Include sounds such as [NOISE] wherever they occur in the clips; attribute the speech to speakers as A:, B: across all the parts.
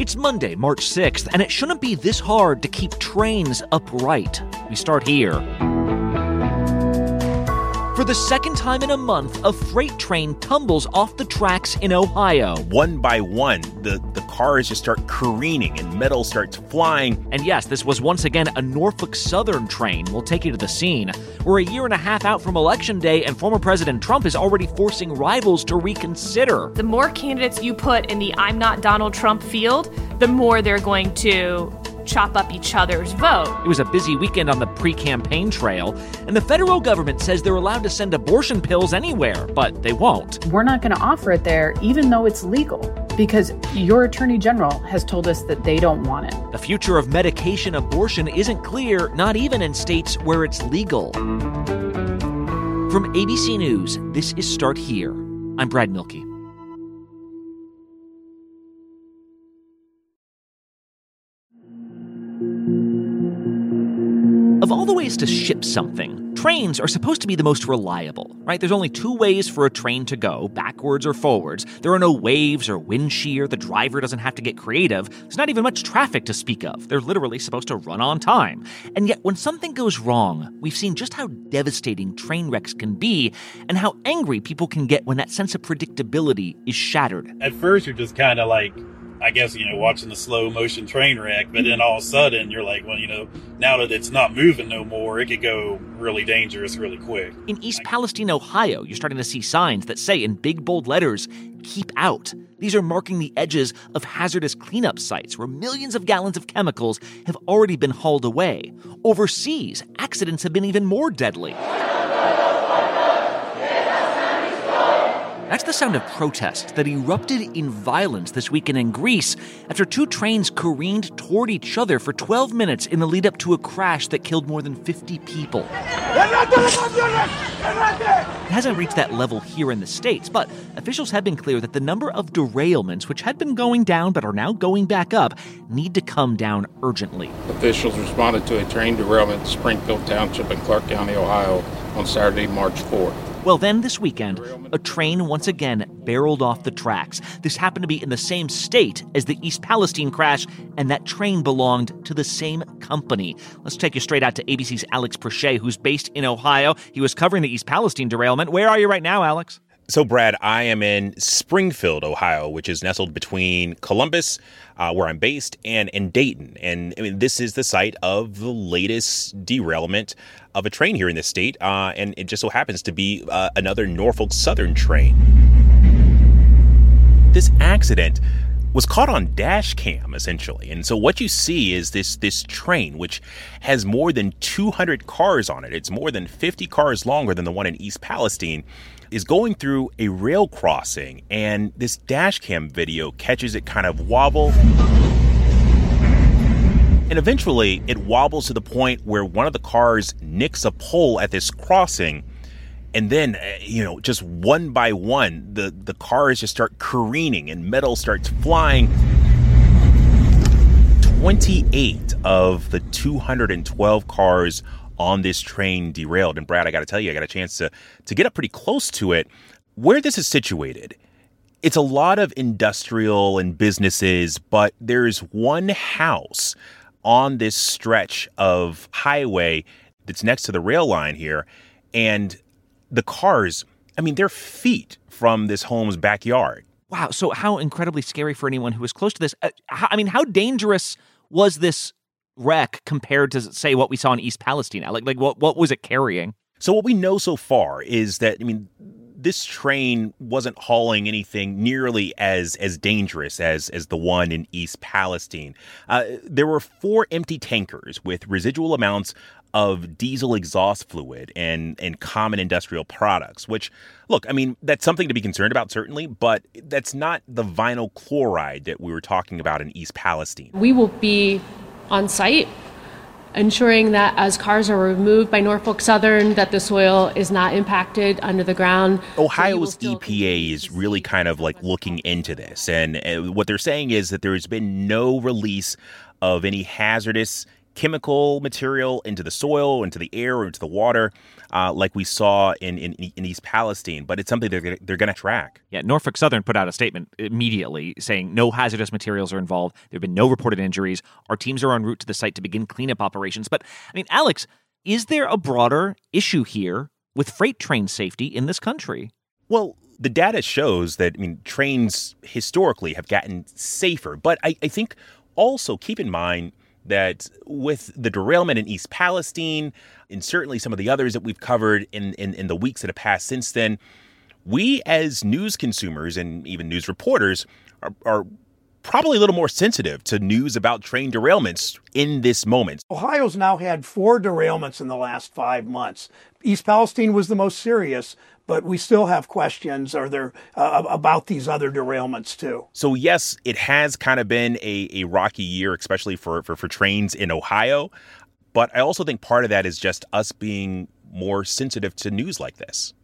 A: It's Monday, March 6th, and it shouldn't be this hard to keep trains upright. We start here. For the second time in a month, a freight train tumbles off the tracks in Ohio.
B: One by one, the, the cars just start careening and metal starts flying.
A: And yes, this was once again a Norfolk Southern train. We'll take you to the scene. We're a year and a half out from Election Day, and former President Trump is already forcing rivals to reconsider.
C: The more candidates you put in the I'm not Donald Trump field, the more they're going to chop up each other's vote.
A: It was a busy weekend on the pre campaign trail, and the federal government says they're allowed to send abortion pills anywhere, but they won't.
D: We're not going to offer it there, even though it's legal, because your attorney general has told us that they don't want it.
A: The future of medication abortion isn't clear, not even in states where it's legal. From ABC News, this is Start Here. I'm Brad Mielke. Ways to ship something, trains are supposed to be the most reliable, right? There's only two ways for a train to go backwards or forwards. There are no waves or wind shear. The driver doesn't have to get creative. There's not even much traffic to speak of. They're literally supposed to run on time. And yet, when something goes wrong, we've seen just how devastating train wrecks can be and how angry people can get when that sense of predictability is shattered.
E: At first, you're just kind of like, I guess, you know, watching the slow motion train wreck, but then all of a sudden you're like, well, you know, now that it's not moving no more, it could go really dangerous really quick.
A: In East Palestine, Ohio, you're starting to see signs that say in big bold letters, keep out. These are marking the edges of hazardous cleanup sites where millions of gallons of chemicals have already been hauled away. Overseas, accidents have been even more deadly. That's the sound of protest that erupted in violence this weekend in Greece after two trains careened toward each other for 12 minutes in the lead up to a crash that killed more than 50 people. It hasn't reached that level here in the States, but officials have been clear that the number of derailments, which had been going down but are now going back up, need to come down urgently.
F: Officials responded to a train derailment in Springfield Township in Clark County, Ohio on Saturday, March 4th.
A: Well, then this weekend, a train once again barreled off the tracks. This happened to be in the same state as the East Palestine crash, and that train belonged to the same company. Let's take you straight out to ABC's Alex Presha, who's based in Ohio. He was covering the East Palestine derailment. Where are you right now, Alex?
B: So, Brad, I am in Springfield, Ohio, which is nestled between Columbus, uh, where I'm based, and, and Dayton. And I mean, this is the site of the latest derailment of a train here in the state. Uh, and it just so happens to be uh, another Norfolk Southern train. This accident was caught on dash cam essentially. And so what you see is this this train which has more than 200 cars on it. It's more than 50 cars longer than the one in East Palestine is going through a rail crossing and this dash cam video catches it kind of wobble. And eventually it wobbles to the point where one of the cars nicks a pole at this crossing. And then uh, you know just one by one the the cars just start careening and metal starts flying. 28 of the 212 cars on this train derailed. And brad i got to tell you i got a chance to to get up pretty close to it. Where this is situated it's a lot of industrial and businesses but there's one house on this stretch of highway that's next to the rail line here and the cars, I mean, they're feet from this home's backyard.
A: Wow. So, how incredibly scary for anyone who was close to this. Uh, how, I mean, how dangerous was this wreck compared to, say, what we saw in East Palestine? Like, like what, what was it carrying?
B: So, what we know so far is that, I mean, this train wasn't hauling anything nearly as as dangerous as as the one in East Palestine. Uh, there were four empty tankers with residual amounts of diesel exhaust fluid and and common industrial products. Which, look, I mean, that's something to be concerned about certainly, but that's not the vinyl chloride that we were talking about in East Palestine.
G: We will be on site ensuring that as cars are removed by Norfolk Southern that the soil is not impacted under the ground.
B: Ohio's so EPA is really kind of like looking into this and uh, what they're saying is that there has been no release of any hazardous chemical material into the soil, into the air, or into the water, uh, like we saw in, in, in East Palestine. But it's something they're gonna, they're going to track.
A: Yeah, Norfolk Southern put out a statement immediately saying no hazardous materials are involved. There have been no reported injuries. Our teams are en route to the site to begin cleanup operations. But I mean, Alex, is there a broader issue here with freight train safety in this country?
B: Well, the data shows that I mean trains historically have gotten safer, but I, I think also keep in mind that with the derailment in East Palestine, and certainly some of the others that we've covered in, in, in the weeks that have passed since then, we as news consumers and even news reporters are, are probably a little more sensitive to news about train derailments in this moment.
H: Ohio's now had four derailments in the last five months. East Palestine was the most serious, but we still have questions are there uh, about these other derailments too?
B: So yes it has kind of been a, a rocky year especially for, for, for trains in ohio. But i also think part of that is just us being more sensitive to news like this.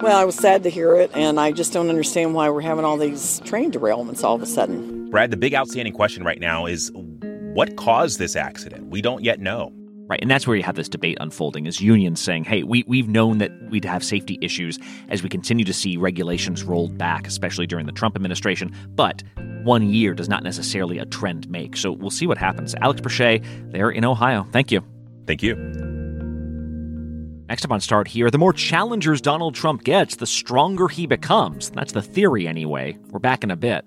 I: Well i was sad to hear it and i just don't understand why we're having all these train derailments all of a sudden.
B: Brad the big outstanding question right now is what caused this accident? We don't yet know
A: Right. And that's where you have this debate unfolding is unions saying, hey, we, we've known that we'd have safety issues as we continue to see regulations rolled back, especially during the Trump administration. But one year does not necessarily a trend make. So we'll see what happens. Alex Presha there in Ohio. Thank you.
B: Thank you.
A: Next up on Start Here, the more challengers Donald Trump gets, the stronger he becomes. That's the theory, anyway. We're back in a bit.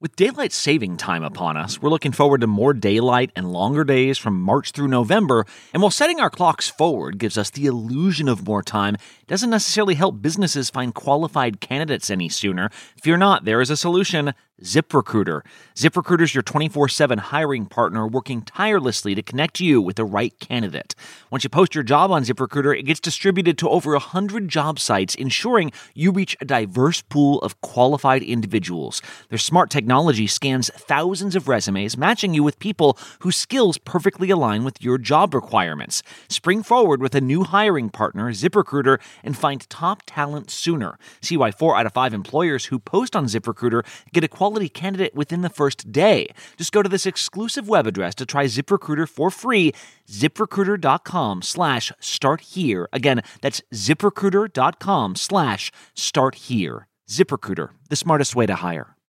A: With daylight saving time upon us, we're looking forward to more daylight and longer days from March through November. And while setting our clocks forward gives us the illusion of more time, doesn't necessarily help businesses find qualified candidates any sooner. Fear not, there is a solution. ZipRecruiter. ZipRecruiter is your 24 7 hiring partner working tirelessly to connect you with the right candidate. Once you post your job on ZipRecruiter, it gets distributed to over 100 job sites, ensuring you reach a diverse pool of qualified individuals. Their smart technology scans thousands of resumes, matching you with people whose skills perfectly align with your job requirements. Spring forward with a new hiring partner, ZipRecruiter, and find top talent sooner. See why four out of five employers who post on ZipRecruiter get a quality candidate within the first day. Just go to this exclusive web address to try ZipRecruiter for free, ziprecruiter.com slash start here. Again, that's ziprecruiter.com slash start here. ZipRecruiter, the smartest way to hire.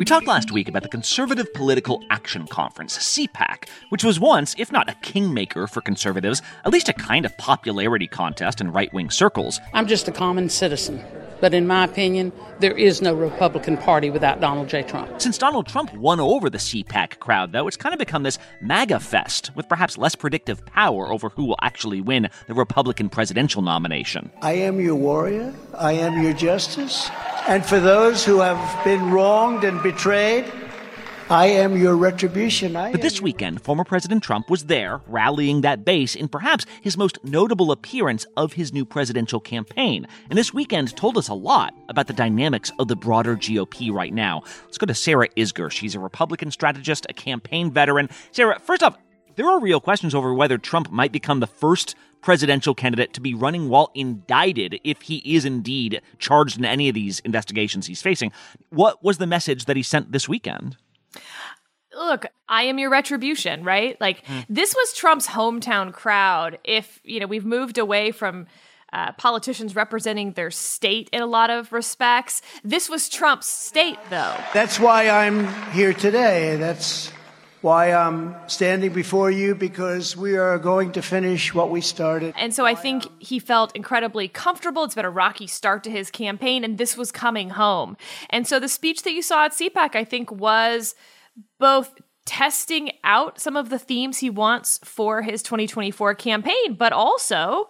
A: We talked last week about the Conservative Political Action Conference, CPAC, which was once, if not a kingmaker for conservatives, at least a kind of popularity contest in right wing circles.
J: I'm just a common citizen. But in my opinion, there is no Republican Party without Donald J. Trump.
A: Since Donald Trump won over the CPAC crowd, though, it's kind of become this MAGA fest with perhaps less predictive power over who will actually win the Republican presidential nomination.
K: I am your warrior. I am your justice. And for those who have been wronged and betrayed, I am your retribution. I
A: but this weekend, former President Trump was there, rallying that base in perhaps his most notable appearance of his new presidential campaign. And this weekend told us a lot about the dynamics of the broader GOP right now. Let's go to Sarah Isgur. She's a Republican strategist, a campaign veteran. Sarah, first off, there are real questions over whether Trump might become the first presidential candidate to be running while indicted if he is indeed charged in any of these investigations he's facing. What was the message that he sent this weekend?
C: Look, I am your retribution, right? Like mm. this was Trump's hometown crowd. If, you know, we've moved away from uh, politicians representing their state in a lot of respects. This was Trump's state, though.
K: That's why I'm here today. That's why I'm standing before you because we are going to finish what we started.
C: And so I think he felt incredibly comfortable. It's been a rocky start to his campaign, and this was coming home. And so the speech that you saw at CPAC, I think, was both testing out some of the themes he wants for his 2024 campaign, but also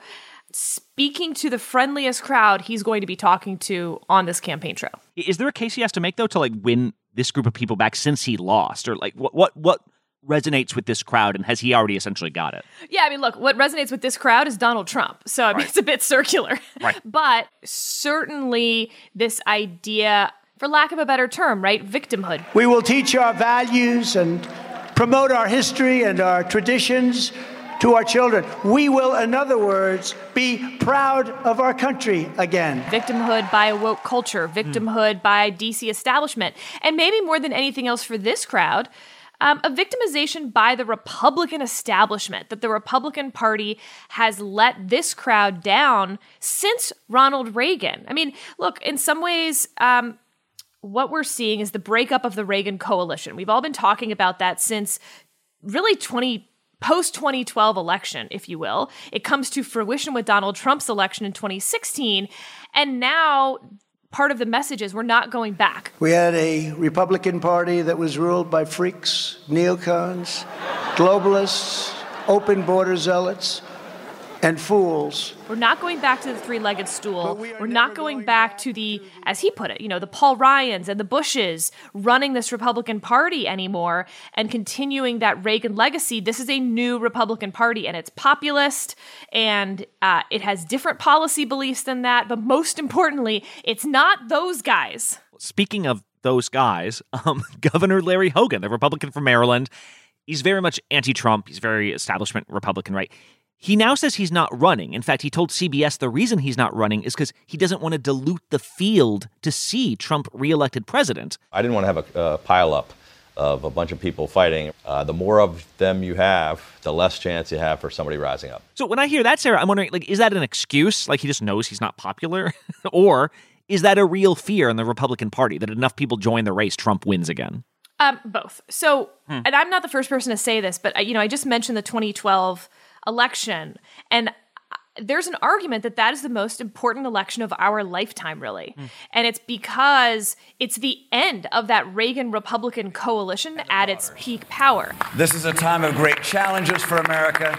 C: speaking to the friendliest crowd he's going to be talking to on this campaign trail.
A: Is there a case he has to make though to like win this group of people back since he lost, or like what what what resonates with this crowd, and has he already essentially got it?
C: Yeah, I mean, look, what resonates with this crowd is Donald Trump. So I mean,
A: Right.
C: it's a bit circular,
A: Right. [LAUGHS]
C: but certainly this idea, for lack of a better term, right, victimhood.
K: We will teach our values and promote our history and our traditions to our children. We will, in other words, be proud of our country again.
C: victimhood by a woke culture, victimhood by DC establishment, and maybe more than anything else for this crowd, um, a victimization by the Republican establishment that the Republican Party has let this crowd down since Ronald Reagan. I mean, look, in some ways, um, what we're seeing is the breakup of the Reagan coalition. We've all been talking about that since really 20 post 2012 election, if you will. It comes to fruition with Donald Trump's election in 2016. And now part of the message is we're not going back.
K: We had a Republican Party that was ruled by freaks, neocons, globalists, open border zealots, and fools.
C: We're not going back to the three legged stool. We're not going back to the, as he put it, you know, the Paul Ryans and the Bushes running this Republican Party anymore and continuing that Reagan legacy. This is a new Republican Party and it's populist and uh, it has different policy beliefs than that. But most importantly, it's not those guys.
A: Speaking of those guys, um, [LAUGHS] Governor Larry Hogan, the Republican from Maryland, he's very much anti-Trump. He's very establishment Republican, right? He now says he's not running. In fact, he told CBS the reason he's not running is because he doesn't want to dilute the field to see Trump reelected president.
L: I didn't want to have a uh, pile up of a bunch of people fighting. Uh, the more of them you have, the less chance you have for somebody rising up.
A: So when I hear that, Sarah, I'm wondering, like, is that an excuse? Like he just knows he's not popular, [LAUGHS] or is that a real fear in the Republican Party that enough people join the race, Trump wins again?
C: Um, both. So,
A: Hmm.
C: and I'm not the first person to say this, but uh, you know, I just mentioned the 2012 election, and uh, there's an argument that that is the most important election of our lifetime, really, and it's because it's the end of that Reagan Republican coalition at its peak power.
M: This is a time of great challenges for America,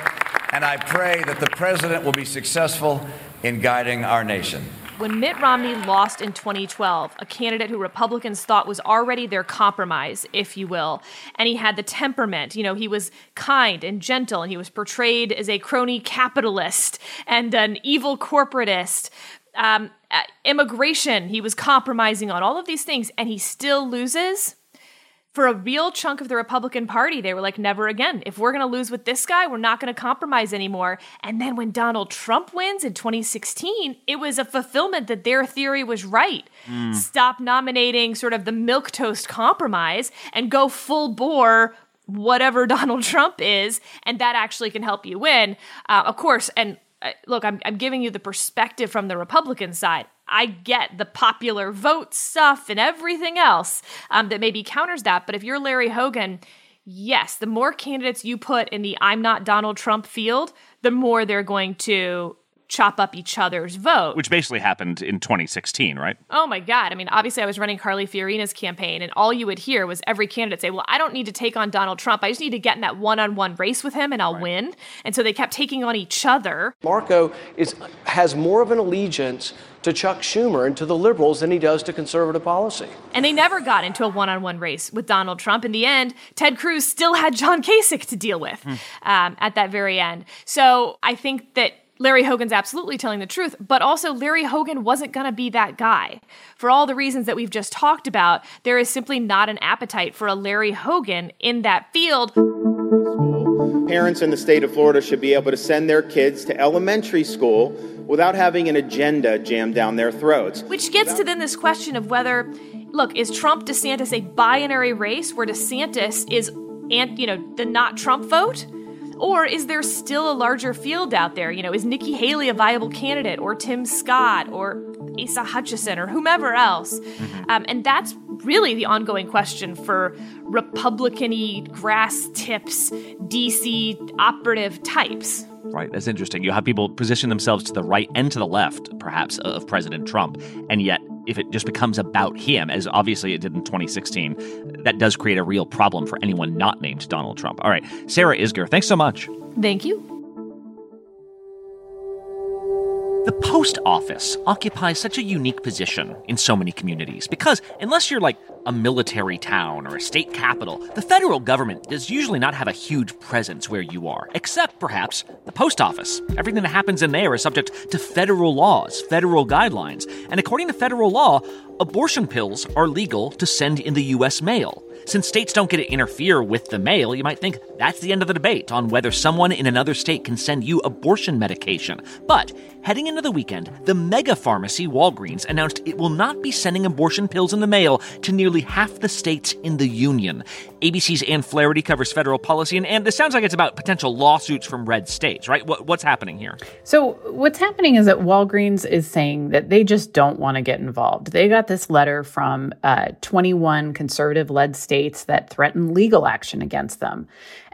M: and I pray that the president will be successful in guiding our nation.
C: When Mitt Romney lost in 2012, a candidate who Republicans thought was already their compromise, if you will, and he had the temperament, you know, he was kind and gentle, and he was portrayed as a crony capitalist and an evil corporatist. Um, uh, immigration, he was compromising on all of these things, and he still loses for a real chunk of the Republican Party, they were like, never again. If we're going to lose with this guy, we're not going to compromise anymore. And then when Donald Trump wins in 2016, it was a fulfillment that their theory was right.
N: Mm.
C: Stop nominating sort of the milk toast compromise and go full bore whatever [LAUGHS] Donald Trump is, and that actually can help you win. Uh, of course, and uh, look, I'm, I'm giving you the perspective from the Republican side. I get the popular vote stuff and everything else um, that maybe counters that. But if you're Larry Hogan, yes, the more candidates you put in the I'm not Donald Trump field, the more they're going to chop up each other's vote.
N: Which basically happened in 2016, right?
C: Oh my God. I mean, obviously, I was running Carly Fiorina's campaign, and all you would hear was every candidate say, Well, I don't need to take on Donald Trump. I just need to get in that one on one race with him and I'll win. And so they kept taking on each other.
O: Marco is has more of an allegiance to Chuck Schumer and to the liberals than he does to conservative policy.
C: And they never got into a one on one race with Donald Trump. In the end, Ted Cruz still had John Kasich to deal with um, at that very end. So I think that Larry Hogan's absolutely telling the truth, but also Larry Hogan wasn't going to be that guy. For all the reasons that we've just talked about, there is simply not an appetite for a Larry Hogan in that field.
P: Parents in the state of Florida should be able to send their kids to elementary school without having an agenda jammed down their throats.
C: Which gets to then this question of whether, look, is Trump DeSantis a binary race where DeSantis is, and you know, the not Trump vote, Or is there still a larger field out there? You know, is Nikki Haley a viable candidate, or Tim Scott, or Asa Hutchinson, or whomever else? Mm-hmm. Um, and that's really the ongoing question for Republican grass tips, DC operative types.
A: Right, that's interesting. You have people position themselves to the right and to the left, perhaps, of President Trump, and yet if it just becomes about him, as obviously it did in 2016, that does create a real problem for anyone not named Donald Trump. All right, Sarah Isgur, thanks so much.
C: Thank you.
A: The post office occupies such a unique position in so many communities because, unless you're like a military town or a state capital, the federal government does usually not have a huge presence where you are, except perhaps the post office. Everything that happens in there is subject to federal laws, federal guidelines, and according to federal law, abortion pills are legal to send in the U.S. mail. Since states don't get to interfere with the mail, you might think that's the end of the debate on whether someone in another state can send you abortion medication. But heading into the weekend, the mega pharmacy Walgreens announced it will not be sending abortion pills in the mail to nearly half the states in the union. ABC's Ann Flaherty covers federal policy, and, and this sounds like it's about potential lawsuits from red states, right? What, what's happening here?
D: So, what's happening is that Walgreens is saying that they just don't want to get involved. They got this letter from uh, 21 conservative led states that threaten legal action against them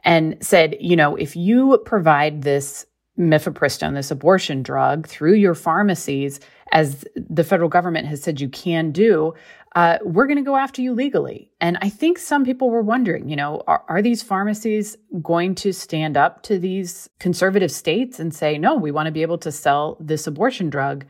D: and said, you know, if you provide this mifepristone, this abortion drug, through your pharmacies, as the federal government has said you can do, uh, we're going to go after you legally. And I think some people were wondering, you know, are, are these pharmacies going to stand up to these conservative states and say, no, we want to be able to sell this abortion drug?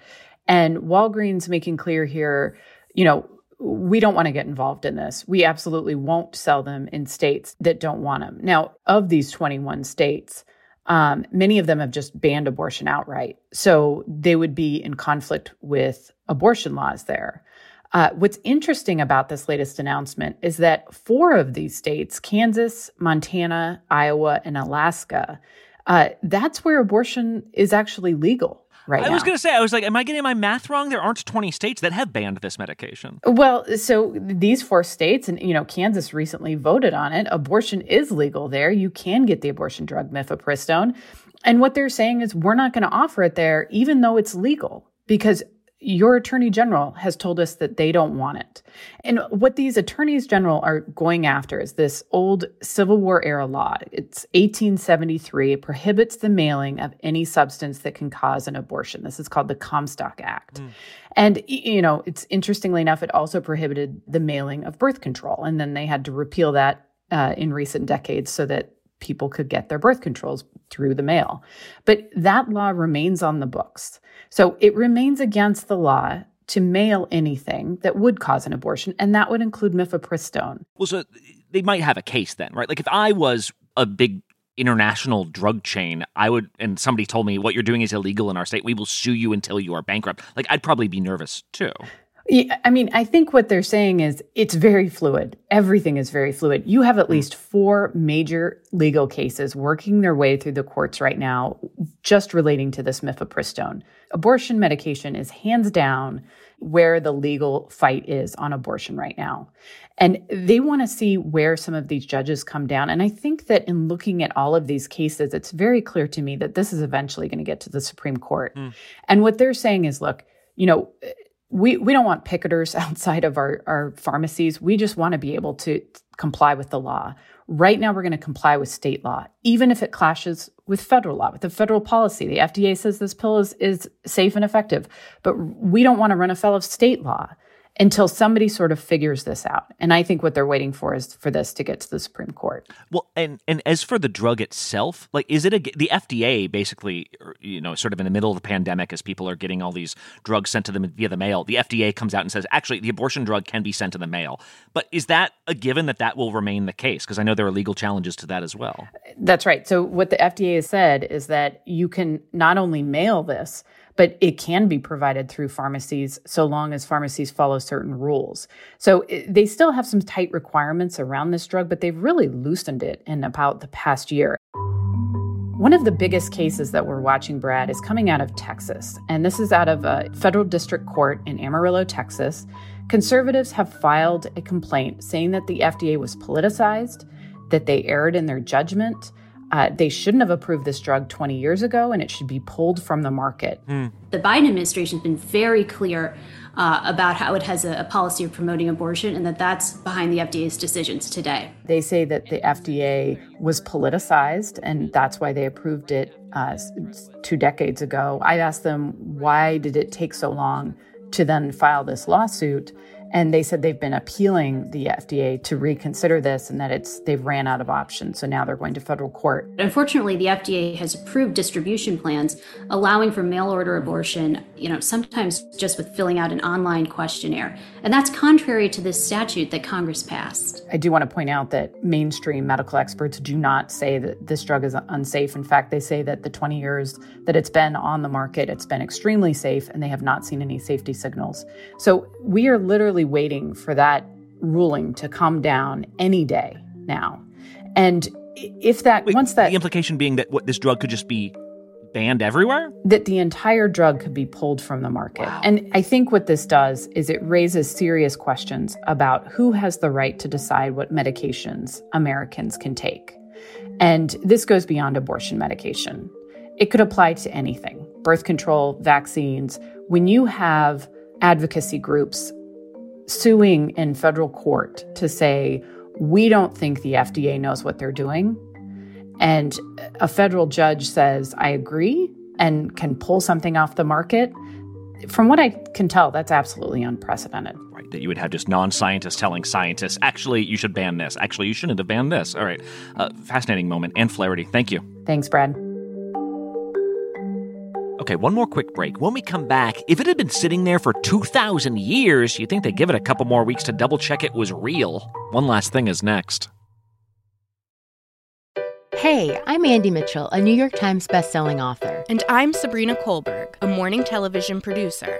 D: And Walgreens making clear here, you know, we don't want to get involved in this. We absolutely won't sell them in states that don't want them. Now, of these 21 states, um, many of them have just banned abortion outright. So they would be in conflict with abortion laws there. Uh, what's interesting about this latest announcement is that four of these states Kansas, Montana, Iowa, and Alaska uh, that's where abortion is actually legal right
A: I
D: now.
A: was going to say, I was like, am I getting my math wrong? There aren't 20 states that have banned this medication.
D: Well, so these four states, and you know, Kansas recently voted on it. Abortion is legal there. You can get the abortion drug mifepristone. And what they're saying is, we're not going to offer it there, even though it's legal, because your attorney general has told us that they don't want it. And what these attorneys general are going after is this old Civil War era law. It's 1873. It prohibits the mailing of any substance that can cause an abortion. This is called the Comstock Act. Mm. And, you know, it's interestingly enough, it also prohibited the mailing of birth control. And then they had to repeal that uh, in recent decades so that people could get their birth controls through the mail. But that law remains on the books. So it remains against the law to mail anything that would cause an abortion, and that would include mifepristone.
A: Well, so they might have a case then, right? Like if I was a big international drug chain, I would, and somebody told me what you're doing is illegal in our state, we will sue you until you are bankrupt. Like I'd probably be nervous too.
D: Yeah, I mean, I think what they're saying is it's very fluid. Everything is very fluid. You have at least four major legal cases working their way through the courts right now, just relating to this mifepristone. Abortion medication is hands down where the legal fight is on abortion right now. And they want to see where some of these judges come down. And I think that in looking at all of these cases, it's very clear to me that this is eventually going to get to the Supreme Court. Mm. And what they're saying is look, you know, we we don't want picketers [LAUGHS] outside of our, our pharmacies. We just want to be able to comply with the law. Right now, we're going to comply with state law, even if it clashes with federal law, with the federal policy. The FDA says this pill is, is safe and effective, but we don't want to run afoul of state law until somebody sort of figures this out. And I think what they're waiting for is for this to get to the Supreme Court.
A: Well, and and as for the drug itself, like is it a the FDA basically, er, you know, sort of in the middle of the pandemic as people are getting all these drugs sent to them via the mail, the FDA comes out and says actually the abortion drug can be sent to the mail. But is that a given that that will remain the case because I know there are legal challenges to that as well.
D: That's right. So what the FDA has said is that you can not only mail this, but it can be provided through pharmacies so long as pharmacies follow certain rules. So it, they still have some tight requirements around this drug, but they've really loosened it in about the past year. One of the biggest cases that we're watching, Brad, is coming out of Texas. And this is out of a federal district court in Amarillo, Texas. Conservatives have filed a complaint saying that the FDA was politicized, that they erred in their judgment, uh, they shouldn't have approved this drug 20 years ago and it should be pulled from the market.
Q: Mm. The Biden administration has been very clear uh, about how it has a, a, policy of promoting abortion and that that's behind the FDA's decisions today.
D: They say that the FDA was politicized and that's why they approved it uh, two decades ago. I asked them, why did it take so long to then file this lawsuit? And they said they've been appealing the FDA to reconsider this and that it's they've ran out of options. So now they're going to federal court.
Q: Unfortunately, the FDA has approved distribution plans allowing for mail order abortion, you know, sometimes just with filling out an online questionnaire. And that's contrary to this statute that Congress passed.
D: I do want to point out that mainstream medical experts do not say that this drug is unsafe. In fact, they say that the 20 years that it's been on the market, it's been extremely safe and they have not seen any safety signals. So we are literally literally waiting for that ruling to come down any day now. And if that
A: Wait,
D: once that
A: the implication being that what this drug could just be banned everywhere?
D: That the entire drug could be pulled from the market. Wow. and i think what this does is it raises serious questions about who has the right to decide what medications americans can take. And this goes beyond abortion medication. It could apply to anything birth control vaccines. When you have advocacy groups suing in federal court to say, we don't think the FDA knows what they're doing. And a federal judge says, I agree, and can pull something off the market. From what I can tell, that's absolutely unprecedented.
A: Right. That you would have just non scientists telling scientists, actually, you should ban this. Actually, you shouldn't have banned this. All right. Uh, fascinating moment. Ann Flaherty, thank you.
D: Thanks, Brad.
A: Okay, one more quick break. When we come back, if it had been sitting there for 2,000 years, you'd think they'd give it a couple more weeks to double check it was real. One last thing is next.
R: Hey, I'm Andie Mitchell, a New York Times bestselling author.
S: And I'm Sabrina Kohlberg, a morning television producer.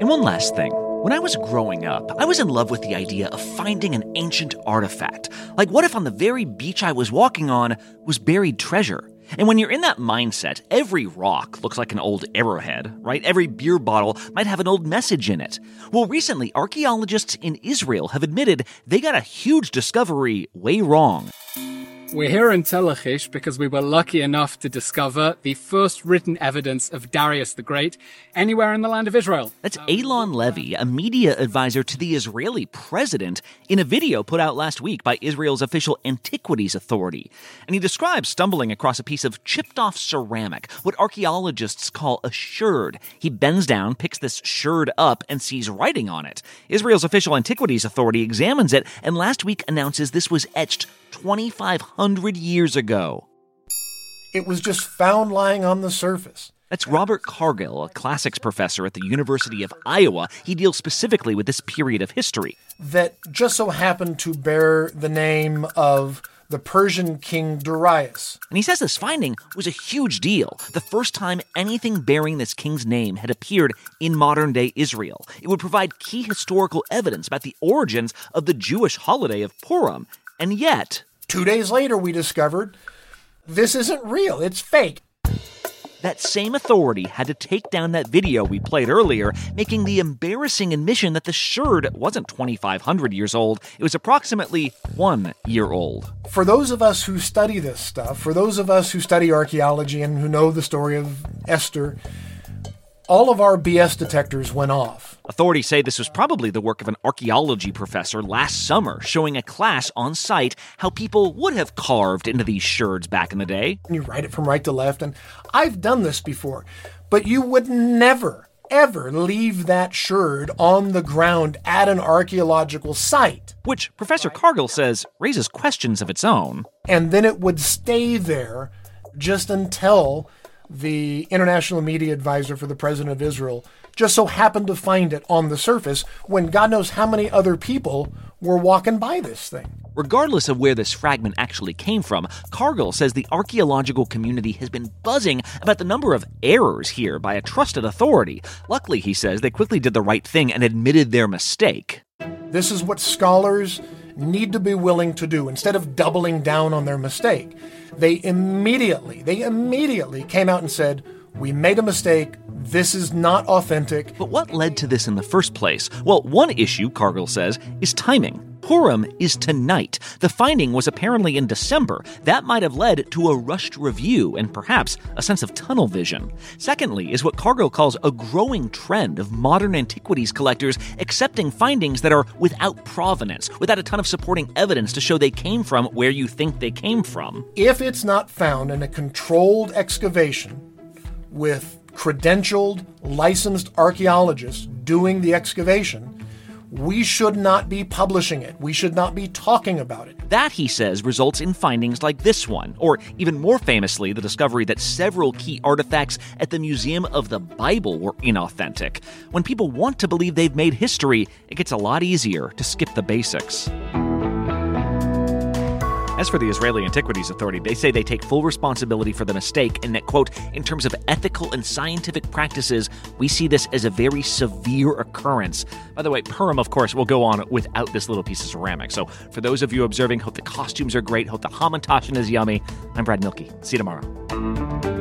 A: And one last thing. When I was growing up, I was in love with the idea of finding an ancient artifact. Like, what if on the very beach I was walking on was buried treasure? And when you're in that mindset, every rock looks like an old arrowhead, right? Every beer bottle might have an old message in it. Well, recently, archaeologists in Israel have admitted they got a huge discovery way wrong.
T: We're here in Tel Lachish because we were lucky enough to discover the first written evidence of Darius the Great anywhere in the land of Israel.
A: That's Eylon Levy, a media advisor to the Israeli president, in a video put out last week by Israel's official Antiquities Authority. And he describes stumbling across a piece of chipped off ceramic, what archaeologists call a sherd. He bends down, picks this sherd up, and sees writing on it. Israel's official Antiquities Authority examines it and last week announces this was etched 2,500 years ago.
U: It was just found lying on the surface.
A: That's Robert Cargill, a classics professor at the University of Iowa. He deals specifically with this period of history.
U: That just so happened to bear the name of the Persian king Darius.
A: And he says this finding was a huge deal. The first time anything bearing this king's name had appeared in modern day Israel. It would provide key historical evidence about the origins of the Jewish holiday of Purim and yet,
U: two days later, we discovered this isn't real, it's fake.
A: That same authority had to take down that video we played earlier, making the embarrassing admission that the sherd wasn't 2,500 years old, it was approximately one year old.
U: For those of us who study this stuff, for those of us who study archaeology and who know the story of Esther, all of our BS detectors went off.
A: Authorities say this was probably the work of an archaeology professor last summer, showing a class on site how people would have carved into these sherds back in the day.
U: You write it from right to left, and I've done this before, but you would never, ever leave that sherd on the ground at an archaeological site.
A: Which Professor Cargill says raises questions of its own.
U: And then it would stay there just until the international media advisor for the president of Israel, just so happened to find it on the surface when God knows how many other people were walking by this thing.
A: Regardless of where this fragment actually came from, Cargill says the archaeological community has been buzzing about the number of errors here by a trusted authority. Luckily, he says, they quickly did the right thing and admitted their mistake.
U: This is what scholars need to be willing to do instead of doubling down on their mistake. They immediately, they immediately came out and said, "We made a mistake. This is not authentic."
A: But what led to this in the first place? Well, one issue, Cargill says, is timing. Purim is tonight. The finding was apparently in December. That might have led to a rushed review and perhaps a sense of tunnel vision. Secondly, is what Cargill calls a growing trend of modern antiquities collectors accepting findings that are without provenance, without a ton of supporting evidence to show they came from where you think they came from.
U: If it's not found in a controlled excavation with credentialed, licensed archaeologists doing the excavation, we should not be publishing it. We should not be talking about it.
A: That, he says, results in findings like this one, or even more famously, the discovery that several key artifacts at the Museum of the Bible were inauthentic. When people want to believe they've made history, it gets a lot easier to skip the basics. As for the Israeli Antiquities Authority, they say they take full responsibility for the mistake and that, quote, in terms of ethical and scientific practices, we see this as a very severe occurrence. By the way, Purim, of course, will go on without this little piece of ceramic. So for those of you observing, hope the costumes are great, hope the hamantaschen is yummy. I'm Brad Mielke. See you tomorrow.